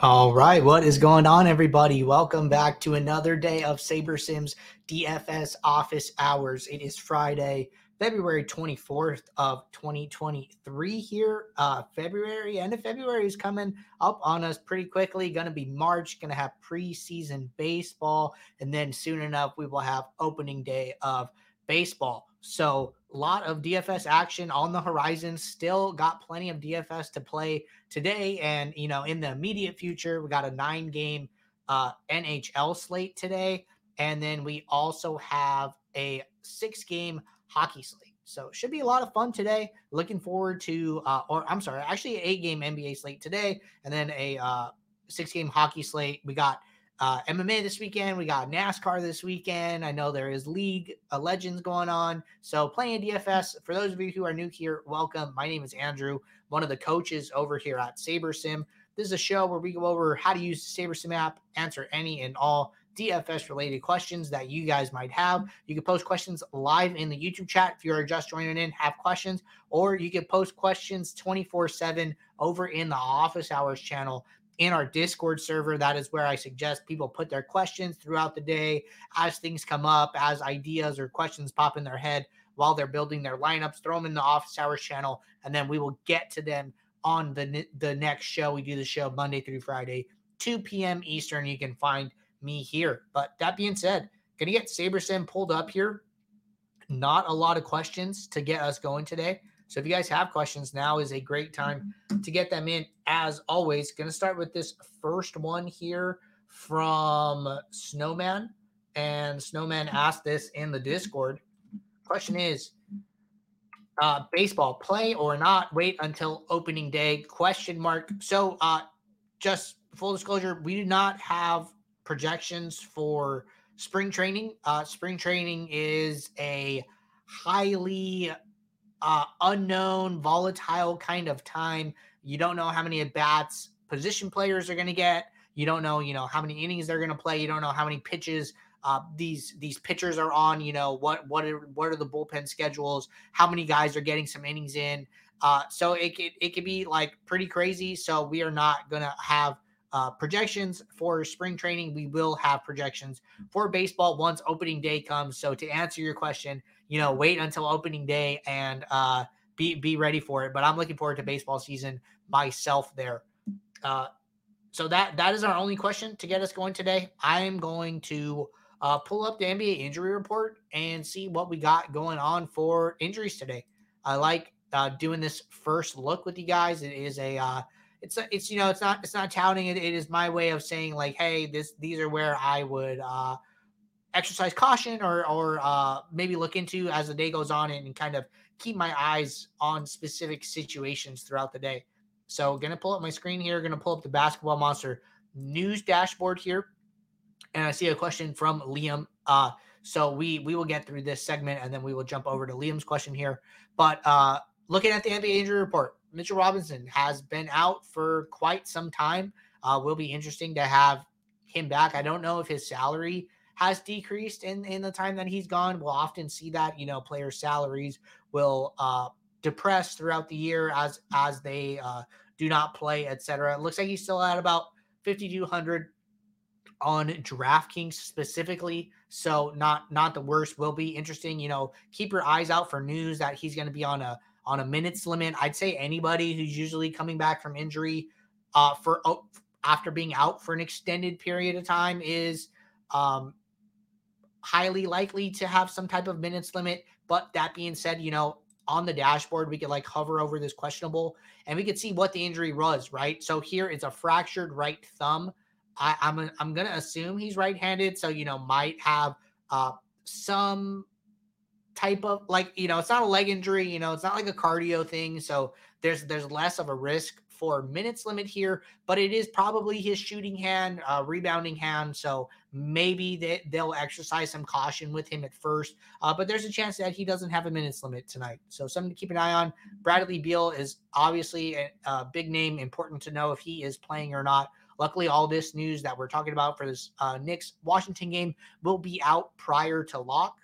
All right, what is going on, everybody? Welcome back to another day of SaberSim's DFS office hours. It is Friday, February 24th of 2023 here. Uh, February, end of February is coming up on us pretty quickly. Going to be March, going to have preseason baseball, and then soon enough, we will have opening day of baseball. So, lot of DFS action on the horizon. Still got plenty of DFS to play today. And, you know, in the immediate future, we got a nine game uh, NHL slate today. And then we also have a six game hockey slate. So, should be a lot of fun today. Looking forward to, uh, or I'm sorry, actually, an eight game NBA slate today, and then a uh, six game hockey slate. We got uh, MMA this weekend. We got NASCAR this weekend. I know there is League Legends going on. So playing DFS. For those of you who are new here, welcome. My name is Andrew, one of the coaches over here at SaberSim. This is a show where we go over how to use the SaberSim app, answer any and all DFS related questions that you guys might have. You can post questions live in the YouTube chat if you're just joining in, have questions, or you can post questions 24 7 over in the office hours channel in our Discord server. That is where I suggest people put their questions throughout the day as things come up, as ideas or questions pop in their head while they're building their lineups. Throw them in the office hours channel, and then we will get to them on the the next show. We do the show Monday through Friday, 2 p.m. Eastern. You can find me here. But that being said, gonna get SaberSim pulled up here. Not a lot of questions to get us going today. So if you guys have questions, now is a great time to get them in. As always, going to start with this first one here from Snowman. And Snowman asked this in the Discord. Question is uh, baseball play or not? Wait until opening day? Question mark. So uh, just full disclosure, we do not have projections for spring training. Uh, spring training is a highly uh, unknown, volatile kind of time. You don't know how many at bats position players are going to get. You don't know, you know, how many innings they're going to play. You don't know how many pitches uh, these these pitchers are on. You know what what are what are the bullpen schedules? How many guys are getting some innings in? Uh, so it could it could be like pretty crazy. So we are not going to have uh, projections for spring training. We will have projections for baseball once opening day comes. So to answer your question, you know, wait until opening day and uh, be be ready for it. But I'm looking forward to baseball season myself there. Uh, so that that is our only question to get us going today. I'm going to uh, pull up the NBA injury report and see what we got going on for injuries today. I like uh, doing this first look with you guys. It is a uh, it's a, it's you know it's not it's not touting it. It is my way of saying like, hey, this these are where I would uh, exercise caution or or uh, maybe look into as the day goes on and, kind of keep my eyes on specific situations throughout the day. So gonna pull up my screen here, gonna pull up the basketball monster news dashboard here. And I see a question from Liam. Uh, so we we will get through this segment and then we will jump over to Liam's question here. But uh, looking at the NBA injury report, Mitchell Robinson has been out for quite some time. Uh, will be interesting to have him back. I don't know if his salary has decreased in in the time that he's gone. We'll often see that you know players' salaries will uh, depress throughout the year as as they uh, do not play, etc. It looks like he's still at about fifty two hundred on DraftKings specifically. So not not the worst. Will be interesting. You know, keep your eyes out for news that he's going to be on a on a minutes limit. I'd say anybody who's usually coming back from injury uh, for uh, after being out for an extended period of time is um, highly likely to have some type of minutes limit. But that being said, you know, on the dashboard, we could like hover over this questionable and we could see what the injury was, right? So here it's a fractured right thumb. I, am I'm, I'm gonna assume he's right-handed, so you know might have uh, some type of like you know it's not a leg injury, you know it's not like a cardio thing, so there's there's less of a risk for minutes limit here, but it is probably his shooting hand, uh, rebounding hand. So maybe they, they'll exercise some caution with him at first. Uh, but there's a chance that he doesn't have a minutes limit tonight. So something to keep an eye on. Bradley Beal is obviously a, a big name, important to know if he is playing or not. Luckily, all this news that we're talking about for this uh, Knicks Washington game will be out prior to lock.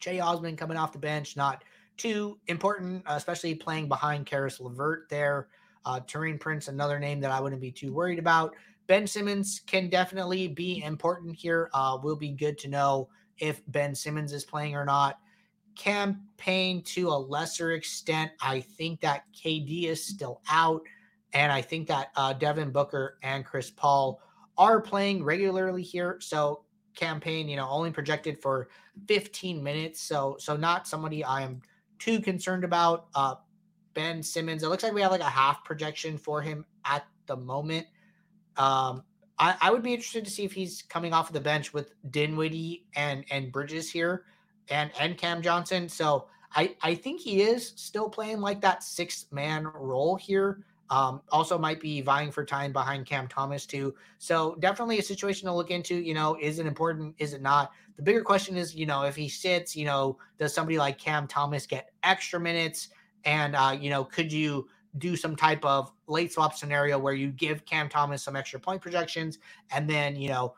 Cedi Osman coming off the bench, not too important, especially playing behind Caris LeVert there. Uh, Prince, another name that I wouldn't be too worried about. Ben Simmons can definitely be important here. Uh, will be good to know if Ben Simmons is playing or not. Cam Payne to a lesser extent. I think that KD is still out. And I think that uh, Devin Booker and Chris Paul are playing regularly here. So Cam Payne, you know, only projected for 15 minutes. So so not somebody I am too concerned about. Uh Ben Simmons. It looks like we have like a half projection for him at the moment. Um, I, I would be interested to see if he's coming off of the bench with Dinwiddie and and Bridges here and and Cam Johnson. So I I think he is still playing like that six man role here. Um, also might be vying for time behind Cam Thomas too. So definitely a situation to look into. You know, is it important? Is it not? The bigger question is, you know, if he sits, you know, does somebody like Cam Thomas get extra minutes? And uh, you know, could you do some type of late swap scenario where you give Cam Thomas some extra point projections and then, you know,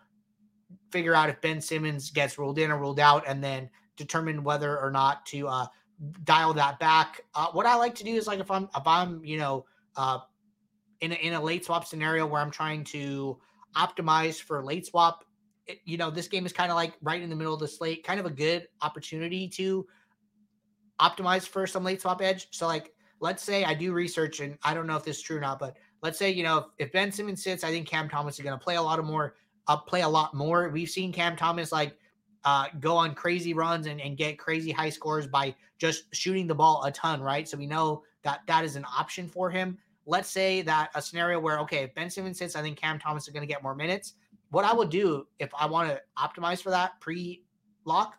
figure out if Ben Simmons gets ruled in or ruled out and then determine whether or not to uh, dial that back. Uh, what I like to do is like if I'm if I'm you know uh, in a, in a late swap scenario where I'm trying to optimize for late swap, it, you know this game is kind of like right in the middle of the slate, kind of a good opportunity to optimize for some late swap edge. So like let's say I do research and I don't know if this is true or not, but let's say you know if, if Ben Simmons sits, I think Cam Thomas is going to play a lot of more, uh, play a lot more. We've seen Cam Thomas like uh, go on crazy runs and, and get crazy high scores by just shooting the ball a ton, right? So we know that that is an option for him. Let's say that a scenario where okay, if Ben Simmons sits, I think Cam Thomas is going to get more minutes. What I would do if I want to optimize for that pre lock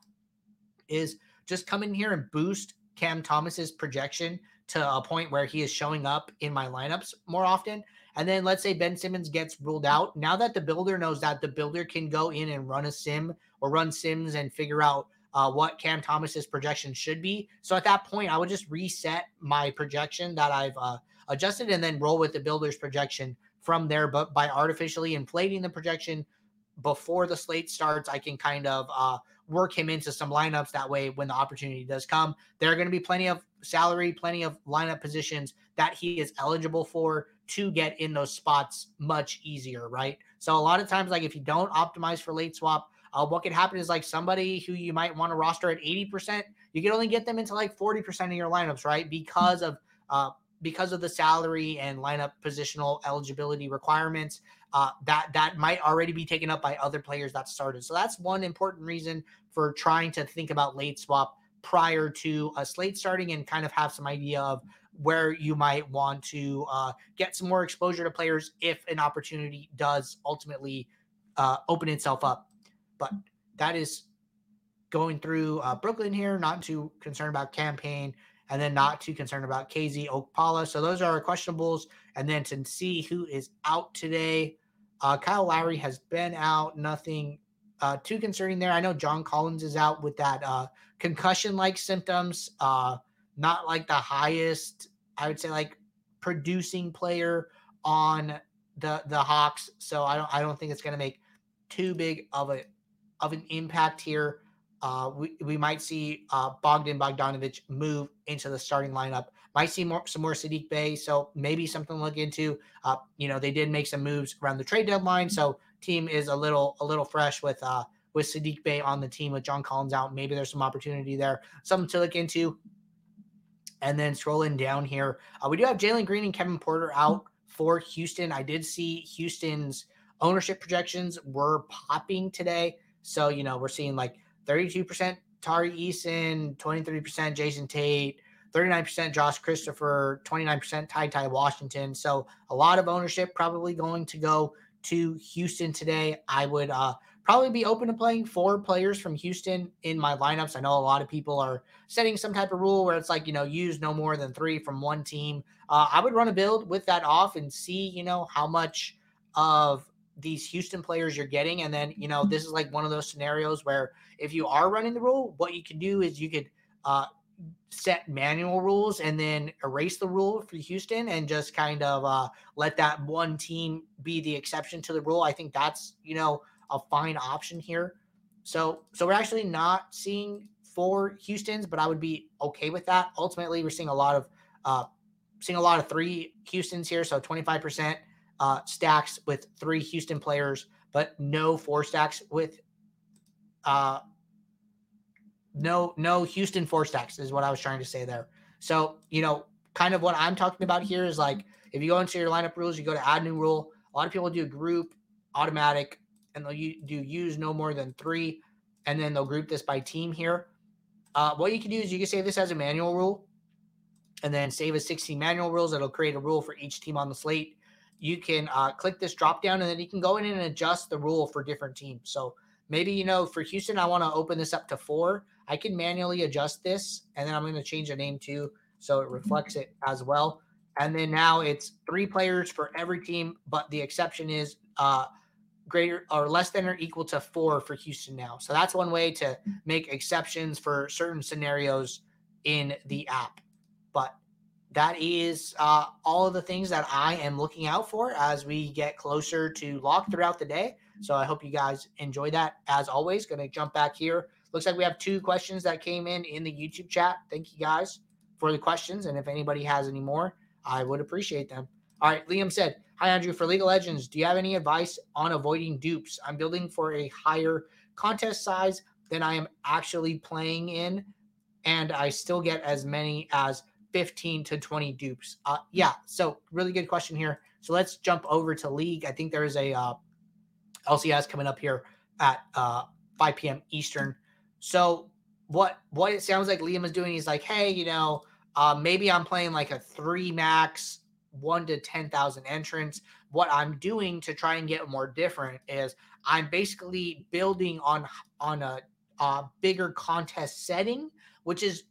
is just come in here and boost Cam Thomas's projection to a point where he is showing up in my lineups more often. And then let's say Ben Simmons gets ruled out. Now that the builder knows that the builder can go in and run a sim or run sims and figure out uh, what Cam Thomas's projection should be. So at that point, I would just reset my projection that I've uh, adjusted and then roll with the builder's projection from there. But by artificially inflating the projection before the slate starts, I can kind of uh, work him into some lineups. That way, when the opportunity does come, there are going to be plenty of salary, plenty of lineup positions that he is eligible for to get in those spots much easier, right? So a lot of times, like if you don't optimize for late swap, uh, what could happen is like somebody who you might want to roster at 80%, you can only get them into like 40% of your lineups, right? Because of uh, because of the salary and lineup positional eligibility requirements uh, that that might already be taken up by other players that started. So that's one important reason for trying to think about late swap prior to a slate starting and kind of have some idea of where you might want to uh, get some more exposure to players if an opportunity does ultimately uh, open itself up. But that is going through uh, Brooklyn here, not too concerned about Cam Payne and then not too concerned about KZ Okpala. So those are our questionables. And then to see who is out today, uh, Kyle Lowry has been out. Nothing uh, too concerning there. I know John Collins is out with that uh, concussion-like symptoms. Uh, not like the highest, I would say, like producing player on the the Hawks. So I don't I don't think it's going to make too big of a of an impact here. Uh, we, we might see uh, Bogdan Bogdanovic move into the starting lineup. Might see more some more Saddiq Bey, so maybe something to look into. Uh, you know, they did make some moves around the trade deadline, so team is a little a little fresh with uh with Saddiq Bey on the team with John Collins out. Maybe there's some opportunity there, something to look into. And then scrolling down here, uh, we do have Jalen Green and Kevin Porter out for Houston. I did see Houston's ownership projections were popping today. So, you know, we're seeing like 32% Tari Eason, 23% Jae'Sean Tate, 39% Josh Christopher, 29% Ty Ty Washington. So a lot of ownership probably going to go to Houston today. I would uh, probably be open to playing four players from Houston in my lineups. I know a lot of people are setting some type of rule where it's like, you know, use no more than three from one team. Uh, I would run a build with that off and see, you know, how much of these Houston players you're getting. And then, you know, mm-hmm. this is like one of those scenarios where if you are running the rule, what you can do is you could uh, set manual rules and then erase the rule for Houston and just kind of uh, let that one team be the exception to the rule. I think that's, you know, a fine option here. So, so we're actually not seeing four Houston's, but I would be okay with that. Ultimately, we're seeing a lot of uh, seeing a lot of three Houston's here, so 25% uh, stacks with three Houston players, but no four stacks with uh, no no Houston four stacks is what I was trying to say there. So you know, kind of what I'm talking about here is like if you go into your lineup rules, you go to add new rule. A lot of people do group automatic, and they'll do use no more than three, and then they'll group this by team here. Uh, what you can do is you can save this as a manual rule, and then save as 16 manual rules. It'll create a rule for each team on the slate. You can uh, click this drop down, and then you can go in and adjust the rule for different teams. So maybe you know for Houston, I want to open this up to four. I can manually adjust this, and then I'm going to change the name too, so it reflects it as well. And then now it's three players for every team, but the exception is uh, greater or less than or equal to four for Houston now. So that's one way to make exceptions for certain scenarios in the app. But that is uh, all of the things that I am looking out for as we get closer to lock throughout the day. So I hope you guys enjoy that. As always, going to jump back here. Looks like we have two questions that came in in the YouTube chat. Thank you guys for the questions. And if anybody has any more, I would appreciate them. All right, Liam said, Hi, Andrew. For League of Legends, do you have any advice on avoiding dupes? I'm building for a higher contest size than I am actually playing in, and I still get as many as 15 to 20 dupes. Uh, yeah, so really good question here. So let's jump over to League. I think there is a uh, LCS coming up here at uh, 5 p.m. Eastern. So what what it sounds like Liam is doing, he's like, hey, you know, uh, maybe I'm playing like a three max, one to 10,000 entrants. What I'm doing to try and get more different is I'm basically building on on a, a bigger contest setting, which is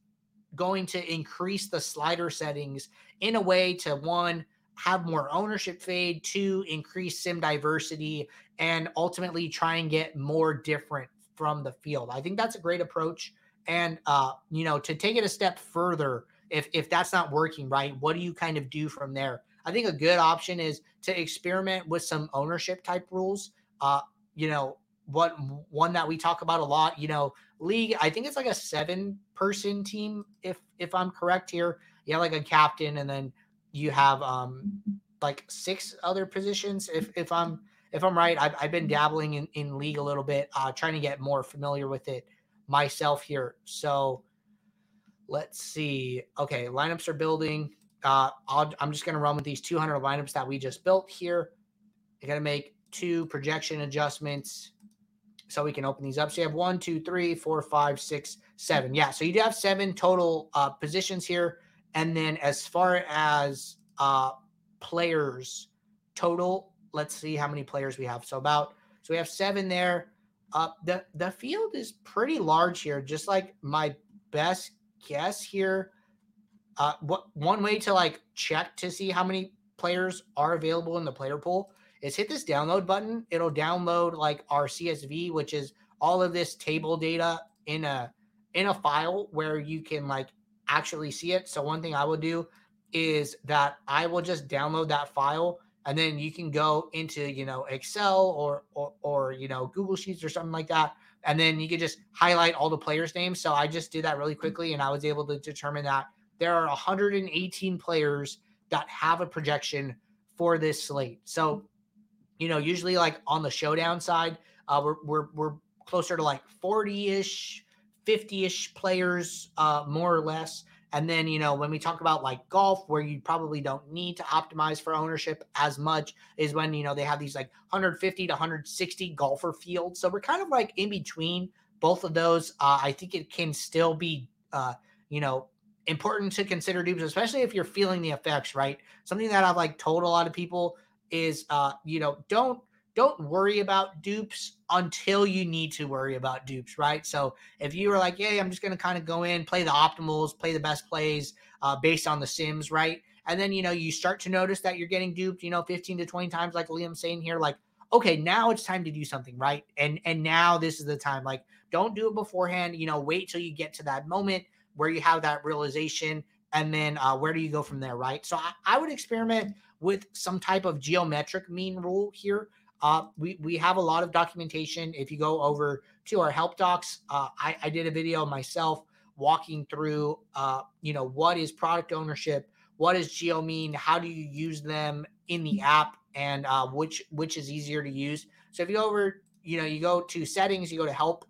going to increase the slider settings in a way to one have more ownership fade, two increase sim diversity, and ultimately try and get more different from the field. I think that's a great approach. And uh, you know, to take it a step further, if if that's not working right, what do you kind of do from there? I think a good option is to experiment with some ownership type rules. Uh, you know, what one that we talk about a lot, you know, league, I think it's like a seven person team, if if I'm correct here. You have like a captain and then you have um like six other positions if if I'm if I'm right. I've, I've been dabbling in, in league a little bit, uh, trying to get more familiar with it myself here. So Let's see. Okay, lineups are building. Uh, i am just going to run with these 200 lineups that we just built here. I got to make two projection adjustments so we can open these up. So you have one, two, three, four, five, six, seven. Yeah, so you do have seven total uh, positions here. And then as far as uh, players total, let's see how many players we have. So about so we have seven there. Uh, the the field is pretty large here, just like my best guess here. Uh, what one way to like check to see how many players are available in the player pool is hit this download button. It'll download like our CSV, which is all of this table data in a in a file where you can like actually see it. So one thing I will do is that I will just download that file and then you can go into you know Excel or or, or you know Google Sheets or something like that and then you can just highlight all the players' names. So I just did that really mm. quickly, and I was able to determine that there are 118 players that have a projection for this slate. So, you know, usually like on the showdown side, uh, we're we're we're closer to like 40-ish, 50-ish players, uh, more or less. And then, you know, when we talk about like golf, where you probably don't need to optimize for ownership as much, is when, you know, they have these like 150 to 160 golfer fields. So we're kind of like in between both of those. Uh, I think it can still be, uh, you know, important to consider dupes, especially if you're feeling the effects, right? Something that I've like told a lot of people is, uh, you know, don't don't worry about dupes until you need to worry about dupes, right? So if you were like, "Hey, I'm just going to kind of go in, play the optimals, play the best plays uh, based on the sims, right?" And then you know you start to notice that you're getting duped, you know, 15 to 20 times, like Liam's saying here, like, okay, now it's time to do something, right? And and now this is the time. Like, don't do it beforehand. You know, wait till you get to that moment where you have that realization, and then uh, where do you go from there, right? So I, I would experiment with some type of geometric mean rule here uh, we, we have a lot of documentation. If you go over to our help docs, uh, I, I did a video myself walking through, uh, you know, what is product ownership, what does geo mean? How do you use them in the app? And uh, which which is easier to use? So if you go over, you know, you go to settings, you go to help,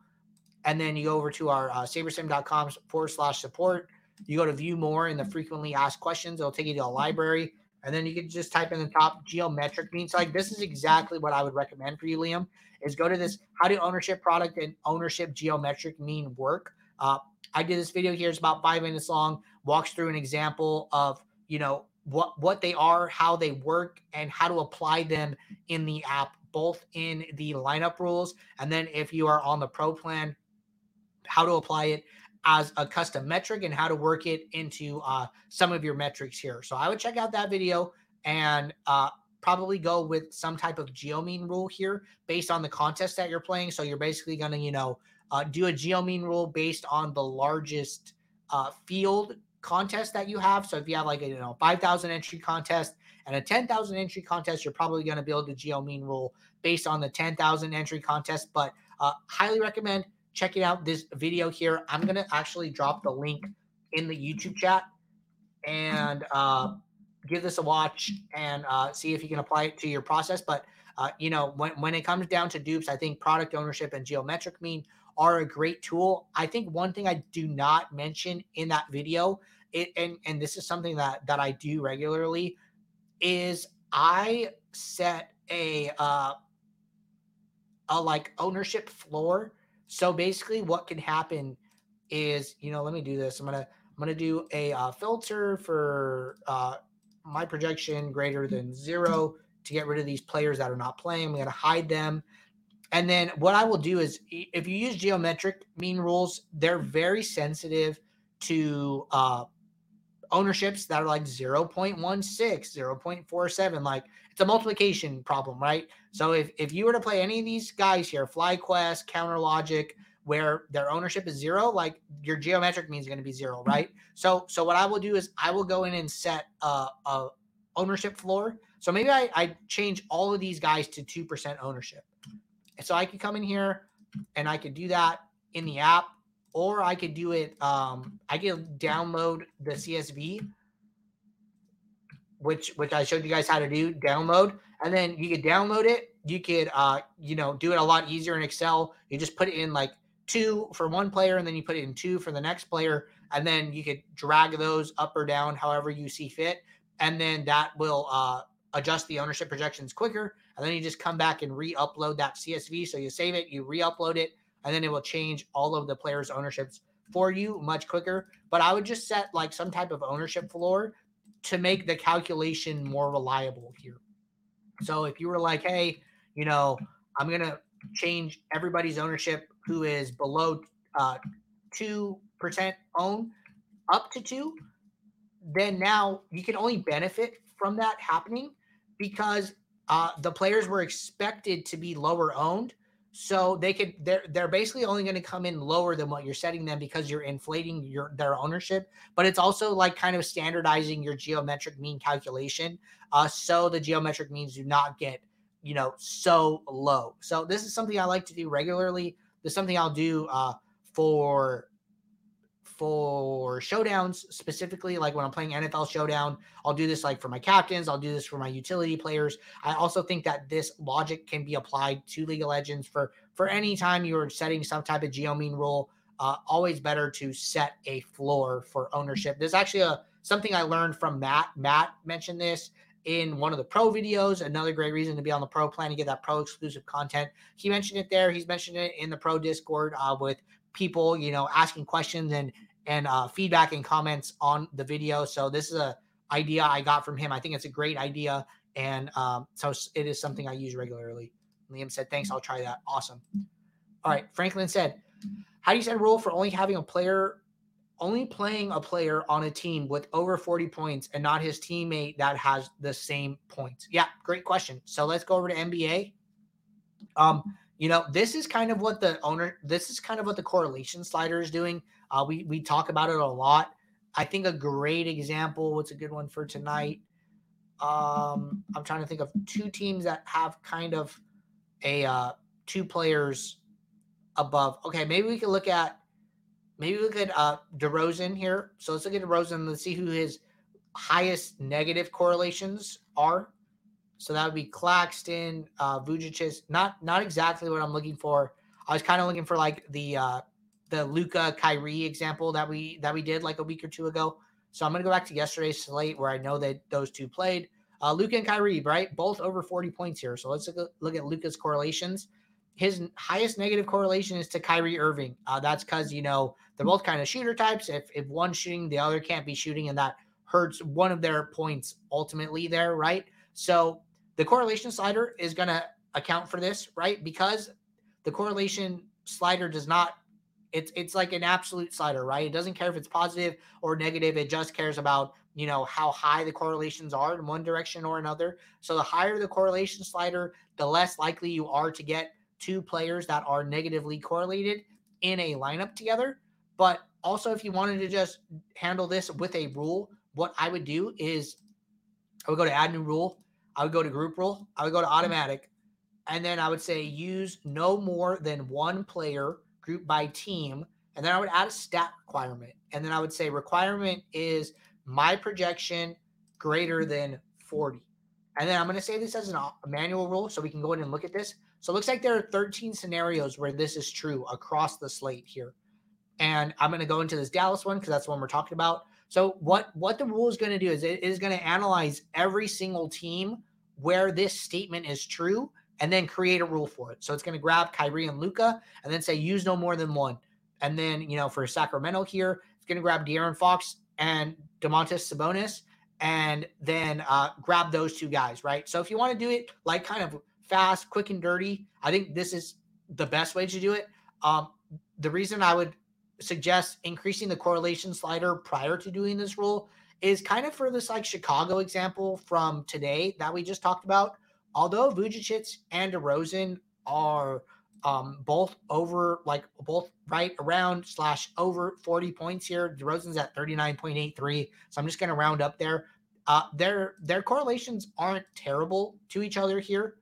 and then you go over to our uh, sabersim.com forward slash support. You go to view more in the frequently asked questions. It'll take you to a library. And then you can just type in the top geometric means. Like this is exactly what I would recommend for you, Liam, is go to this how do ownership product and ownership geometric mean work. Uh, I did this video here. It's about five minutes long. Walks through an example of you know what what they are, how they work, and how to apply them in the app, both in the lineup rules, and then if you are on the pro plan, how to apply it as a custom metric and how to work it into uh, some of your metrics here. So I would check out that video and uh, probably go with some type of geomean rule here based on the contest that you're playing. So you're basically going to, you know, uh, do a geomean rule based on the largest uh, field contest that you have. So if you have like a you know 5,000 entry contest and a 10,000 entry contest, you're probably going to build a geomean rule based on the 10,000 entry contest. But uh, highly recommend checking out this video here. I'm going to actually drop the link in the YouTube chat and uh, give this a watch and uh, see if you can apply it to your process. But, uh, you know, when, when it comes down to dupes, I think product ownership and geometric mean are a great tool. I think one thing I do not mention in that video, it, and, and this is something that, that I do regularly, is I set a, uh, a like ownership floor so basically, what can happen is, you know, let me do this. I'm gonna I'm gonna do a uh, filter for uh, my projection greater than zero to get rid of these players that are not playing. I'm gonna hide them. And then what I will do is, if you use geometric mean rules, they're very sensitive to uh, ownerships that are like 0.16, 0.47. Like it's a multiplication problem, right? So if, if you were to play any of these guys here, FlyQuest, Counter Logic, where their ownership is zero, like your geometric mean is going to be zero, right? So so what I will do is I will go in and set a, a ownership floor. So maybe I, I change all of these guys to 2% ownership. So I could come in here and I could do that in the app or I could do it. Um, I could download the CSV, which which I showed you guys how to do. Download, and then you could download it. You could, uh, you know, do it a lot easier in Excel. You just put it in like two for one player, and then you put it in two for the next player, and then you could drag those up or down however you see fit, and then that will uh, adjust the ownership projections quicker. And then you just come back and re-upload that CSV. So you save it, you re-upload it, and then it will change all of the players' ownerships for you much quicker. But I would just set like some type of ownership floor to make the calculation more reliable here. So if you were like, hey, you know, I'm going to change everybody's ownership who is below uh, 2% own up to 2 then now you can only benefit from that happening because uh, the players were expected to be lower owned so they could they're they're basically only going to come in lower than what you're setting them because you're inflating your their ownership, but it's also like kind of standardizing your geometric mean calculation. Uh, so the geometric means do not get you know so low. So this is something I like to do regularly. This is something I'll do uh, for for showdowns specifically like when i'm playing nfl showdown i'll do this like for my captains i'll do this for my utility players. I also think that this logic can be applied to league of legends for for any time you're setting some type of geo mean rule uh, always better to set a floor for ownership. There's actually a something i learned from matt. Matt mentioned this in one of the pro videos another great reason to be on the pro plan to get that pro exclusive content. He mentioned it there. He's mentioned it in the pro discord uh, with people, you know, asking questions and and uh, feedback and comments on the video. So this is a idea I got from him. I think it's a great idea, and um, so it is something I use regularly. Liam said, "Thanks, I'll try that." Awesome. All right, Franklin said, "How do you set a rule for only having a player?" Only playing a player on a team with over 40 points and not his teammate that has the same points. Yeah, great question. So let's go over to NBA. Um, you know, this is kind of what the owner, this is kind of what the correlation slider is doing. Uh, we we talk about it a lot. I think a great example. What's a good one for tonight? Um, I'm trying to think of two teams that have kind of a uh, two players above. Okay, maybe we can look at maybe we look at uh DeRozan here. So let's look at DeRozan. Let's see who his highest negative correlations are. So that would be Claxton, uh, Vucevic. Not not exactly what I'm looking for. I was kind of looking for like the uh, the Luka Kyrie example that we that we did like a week or two ago. So I'm gonna go back to yesterday's slate where I know that those two played. Uh, Luka and Kyrie, right? Both over 40 points here. So let's look, look at Luka's correlations. His highest negative correlation is to Kyrie Irving. Uh, that's because you know they're both kind of shooter types. If if one's shooting, the other can't be shooting, and that hurts one of their points ultimately there, right? So the correlation slider is going to account for this, right? Because the correlation slider does not it's it's like an absolute slider, right? It doesn't care if it's positive or negative. It just cares about you know how high the correlations are in one direction or another. So the higher the correlation slider, the less likely you are to get two players that are negatively correlated in a lineup together. But also, if you wanted to just handle this with a rule, what I would do is I would go to add new rule. I would go to group rule. I would go to mm-hmm. automatic. And then I would say use no more than one player group by team. And then I would add a stat requirement. And then I would say requirement is my projection greater mm-hmm. than 40. And then I'm going to say this as an, a manual rule so we can go in and look at this. So it looks like there are 13 scenarios where this is true across the slate here. And I'm going to go into this Dallas one because that's the one we're talking about. So what what the rule is going to do is it is going to analyze every single team where this statement is true and then create a rule for it. So it's going to grab Kyrie and Luka and then say use no more than one. And then, you know, for Sacramento here, it's going to grab De'Aaron Fox and Domantas Sabonis and then uh, grab those two guys, right? So if you want to do it like kind of fast, quick, and dirty, I think this is the best way to do it. Um, the reason I would suggest increasing the correlation slider prior to doing this rule is kind of for this like Chicago example from today that we just talked about. Although Vucevic and DeRozan are um, both over like both right around slash over 40 points here. DeRozan's at 39.83. So I'm just gonna round up there. Uh, their their correlations aren't terrible to each other here.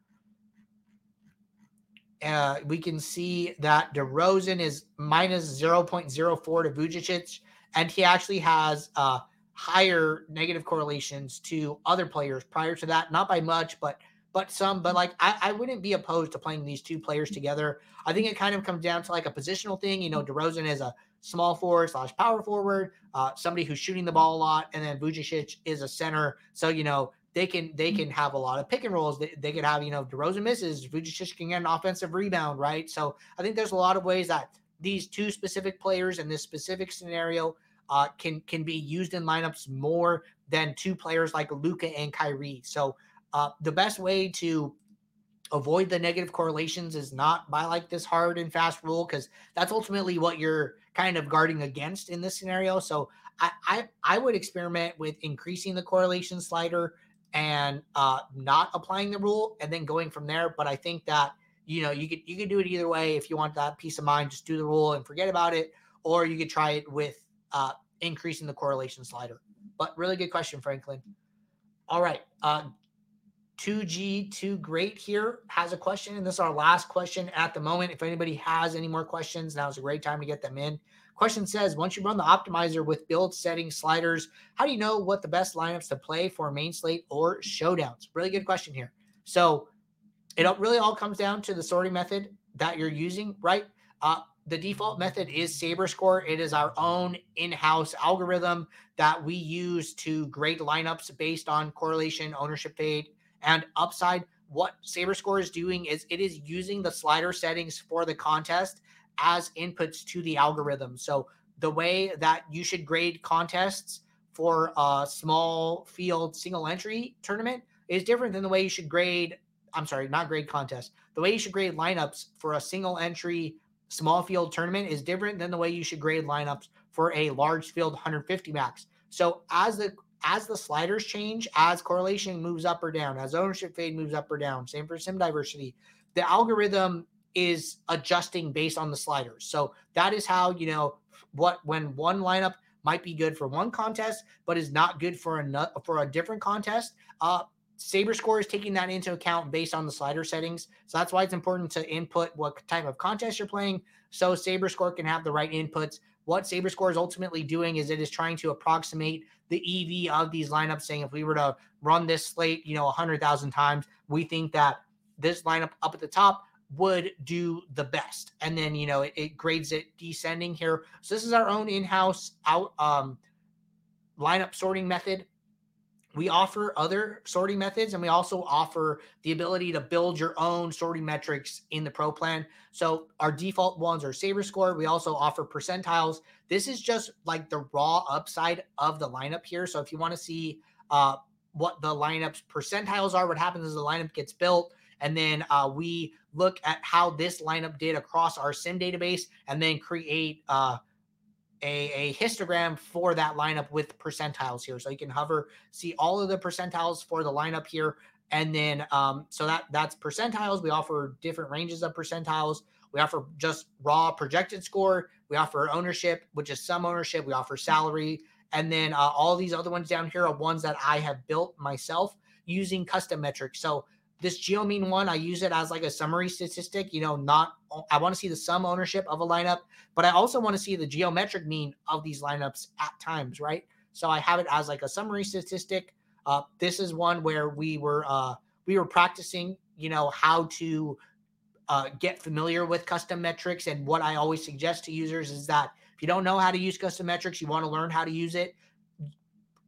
Uh, we can see that DeRozan is minus 0.04 to Vucevic, and he actually has uh, higher negative correlations to other players prior to that, not by much, but but some. But like, I, I wouldn't be opposed to playing these two players together. I think it kind of comes down to like a positional thing. You know, DeRozan is a small forward slash power forward, uh, somebody who's shooting the ball a lot, and then Vucevic is a center. So you know, they can they can have a lot of pick and rolls. They, they could have you know DeRozan misses, Vucevic can get an offensive rebound, right? So I think there's a lot of ways that these two specific players in this specific scenario uh, can can be used in lineups more than two players like Luka and Kyrie. So uh, the best way to avoid the negative correlations is not by like this hard and fast rule because that's ultimately what you're kind of guarding against in this scenario. So I, I I would experiment with increasing the correlation slider and uh, not applying the rule and then going from there. But I think that you know you could you could do it either way. If you want that peace of mind, just do the rule and forget about it, or you could try it with uh, increasing the correlation slider. But really good question, Franklin. All right, uh, 2G, too great here has a question, and this is our last question at the moment. If anybody has any more questions, now is a great time to get them in. Question says, once you run the optimizer with build settings sliders, how do you know what the best lineups to play for main slate or showdowns? Really good question here. So it really all comes down to the sorting method that you're using, right? Uh, the default method is Saber Score. It is our own in-house algorithm that we use to grade lineups based on correlation, ownership fade, and upside. What Saber Score is doing is it is using the slider settings for the contest as inputs to the algorithm. So the way that you should grade contests for a small field single entry tournament is different than the way you should grade I'm sorry, not grade contest. The way you should grade lineups for a single entry small field tournament is different than the way you should grade lineups for a large field 150 max. So as the as the sliders change, as correlation moves up or down, as ownership fade moves up or down, same for sim diversity, the algorithm is adjusting based on the sliders. So that is how, you know, what when one lineup might be good for one contest, but is not good for another for a different contest. Uh, Saber Score is taking that into account based on the slider settings. So that's why it's important to input what type of contest you're playing. So Saber Score can have the right inputs what Saber Score is ultimately doing is it is trying to approximate the EV of these lineups, saying if we were to run this slate, you know, 100,000 times, we think that this lineup up at the top would do the best. And then, you know, it, it grades it descending here. So this is our own in-house out um, lineup sorting method. We offer other sorting methods and we also offer the ability to build your own sorting metrics in the pro plan. So our default ones are SaberScore. We also offer percentiles. This is just like the raw upside of the lineup here. So if you want to see uh, what the lineups percentiles are, what happens as the lineup gets built, and then uh, we look at how this lineup did across our sim database and then create uh, a, a histogram for that lineup with percentiles here. So you can hover, see all of the percentiles for the lineup here. And then, um, so that that's percentiles. We offer different ranges of percentiles. We offer just raw projected score. We offer ownership, which is some ownership. We offer salary. And then uh, all these other ones down here are ones that I have built myself using custom metrics. So this geomean one, I use it as like a summary statistic. You know, not I want to see the sum ownership of a lineup, but I also want to see the geometric mean of these lineups at times, right? So I have it as like a summary statistic. Uh, this is one where we were uh, we were practicing, you know, how to uh, get familiar with custom metrics. And what I always suggest to users is that if you don't know how to use custom metrics, you want to learn how to use it,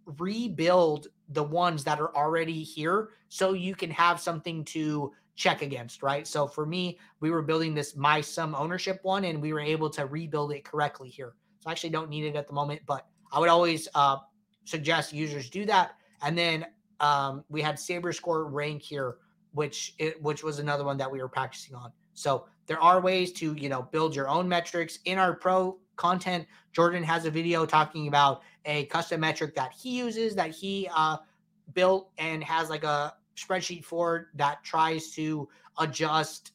rebuild the ones that are already here so you can have something to check against, right? So for me, we were building this my sum ownership one and we were able to rebuild it correctly here. So I actually don't need it at the moment, but I would always uh, suggest users do that. And then um, we had Saber Score rank here, which it, which was another one that we were practicing on. So there are ways to you know build your own metrics in our pro content. Jordan has a video talking about a custom metric that he uses that he uh, built and has like a spreadsheet for that tries to adjust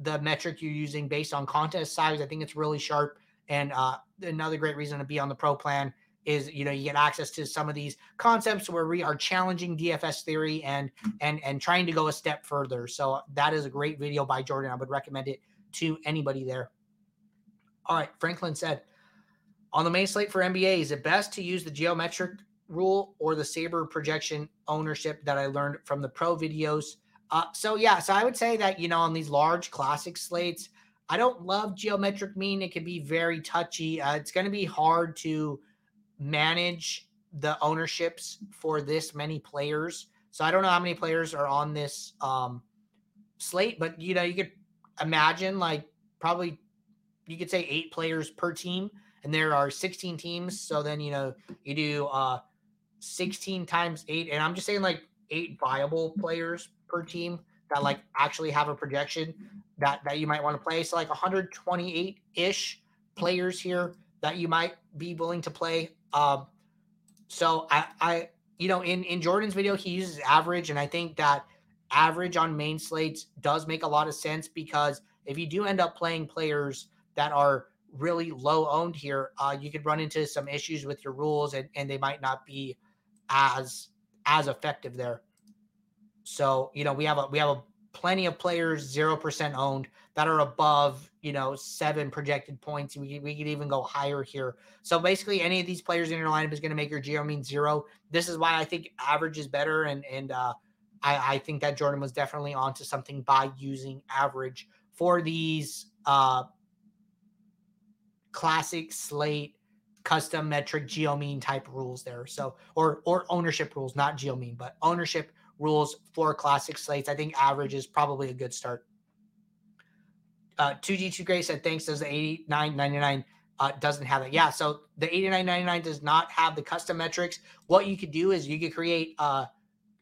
the metric you're using based on contest size. I think it's really sharp. And uh, another great reason to be on the pro plan is you know you get access to some of these concepts where we are challenging DFS theory and and and trying to go a step further. So that is a great video by Jordan. I would recommend it to anybody there. All right, Franklin said on the main slate for NBA, is it best to use the geometric rule or the saber projection ownership that I learned from the pro videos? Uh, so yeah, so I would say that you know on these large classic slates, I don't love geometric mean. It can be very touchy. Uh, it's going to be hard to manage the ownerships for this many players. So I don't know how many players are on this um, slate, but you know you could imagine like probably you could say eight players per team and there are 16 teams. So then, you know, you do uh 16 times eight, and I'm just saying like eight viable players per team that like actually have a projection that that you might want to play. So like 128 ish players here that you might be willing to play. Um, so I I you know in in Jordan's video he uses average, and I think that average on main slates does make a lot of sense because if you do end up playing players that are really low owned here, uh, you could run into some issues with your rules and, and they might not be as as effective there. So, you know, we have a we have a plenty of players zero percent owned that are above, you know, seven projected points. We we could even go higher here. So basically any of these players in your lineup is going to make your geo mean zero. This is why I think average is better and and uh I, I think that Jordan was definitely onto something by using average for these uh classic slate custom metric geo mean type rules there. So or or ownership rules, not geo mean, but ownership rules for classic slates. I think average is probably a good start. Uh, 2G2 Gray said thanks. Does the 89.99 uh, doesn't have it? Yeah. So the 89.99 does not have the custom metrics. What you could do is you could create uh,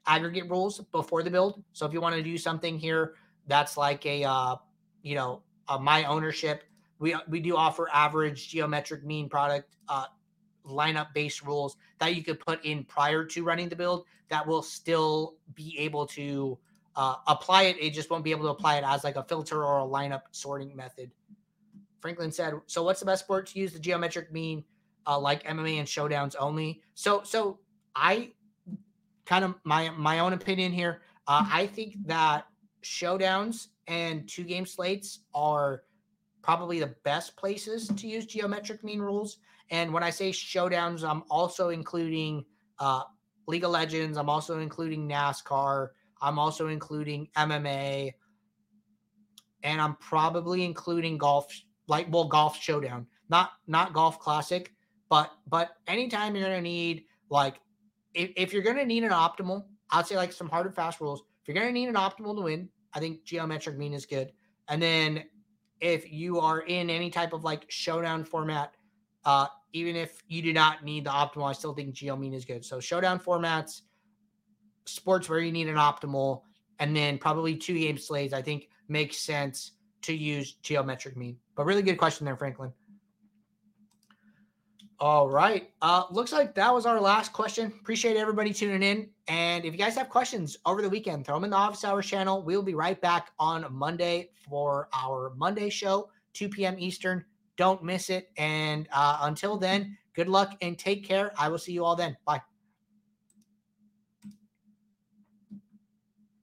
aggregate rules before the build. So if you want to do something here that's like a uh, you know a my ownership we we do offer average geometric mean product uh, lineup based rules that you could put in prior to running the build that will still be able to uh, apply it. It just won't be able to apply it as like a filter or a lineup sorting method. Franklin said, "So what's the best sport to use the geometric mean, uh, like MMA and showdowns only?" So so I kind of my my own opinion here. Uh, I think that showdowns and two game slates are probably the best places to use geometric mean rules. And when I say showdowns, I'm also including uh, League of Legends. I'm also including NASCAR. I'm also including MMA. And I'm probably including golf, like well, golf showdown, not not golf classic, but but anytime you're gonna need like if, if you're gonna need an optimal, I'd say like some hard and fast rules. If you're gonna need an optimal to win, I think geometric mean is good. And then if you are in any type of like showdown format, uh, even if you do not need the optimal, I still think geo mean is good. So showdown formats, sports where you need an optimal, and then probably two game slates, I think makes sense to use geometric mean. But really good question there, Franklin. All right. Uh, looks like that was our last question. Appreciate everybody tuning in. And if you guys have questions over the weekend, throw them in the office hours channel. We'll be right back on Monday for our Monday show, 2 p.m. Eastern. Don't miss it. And uh, until then, good luck and take care. I will see you all then. Bye.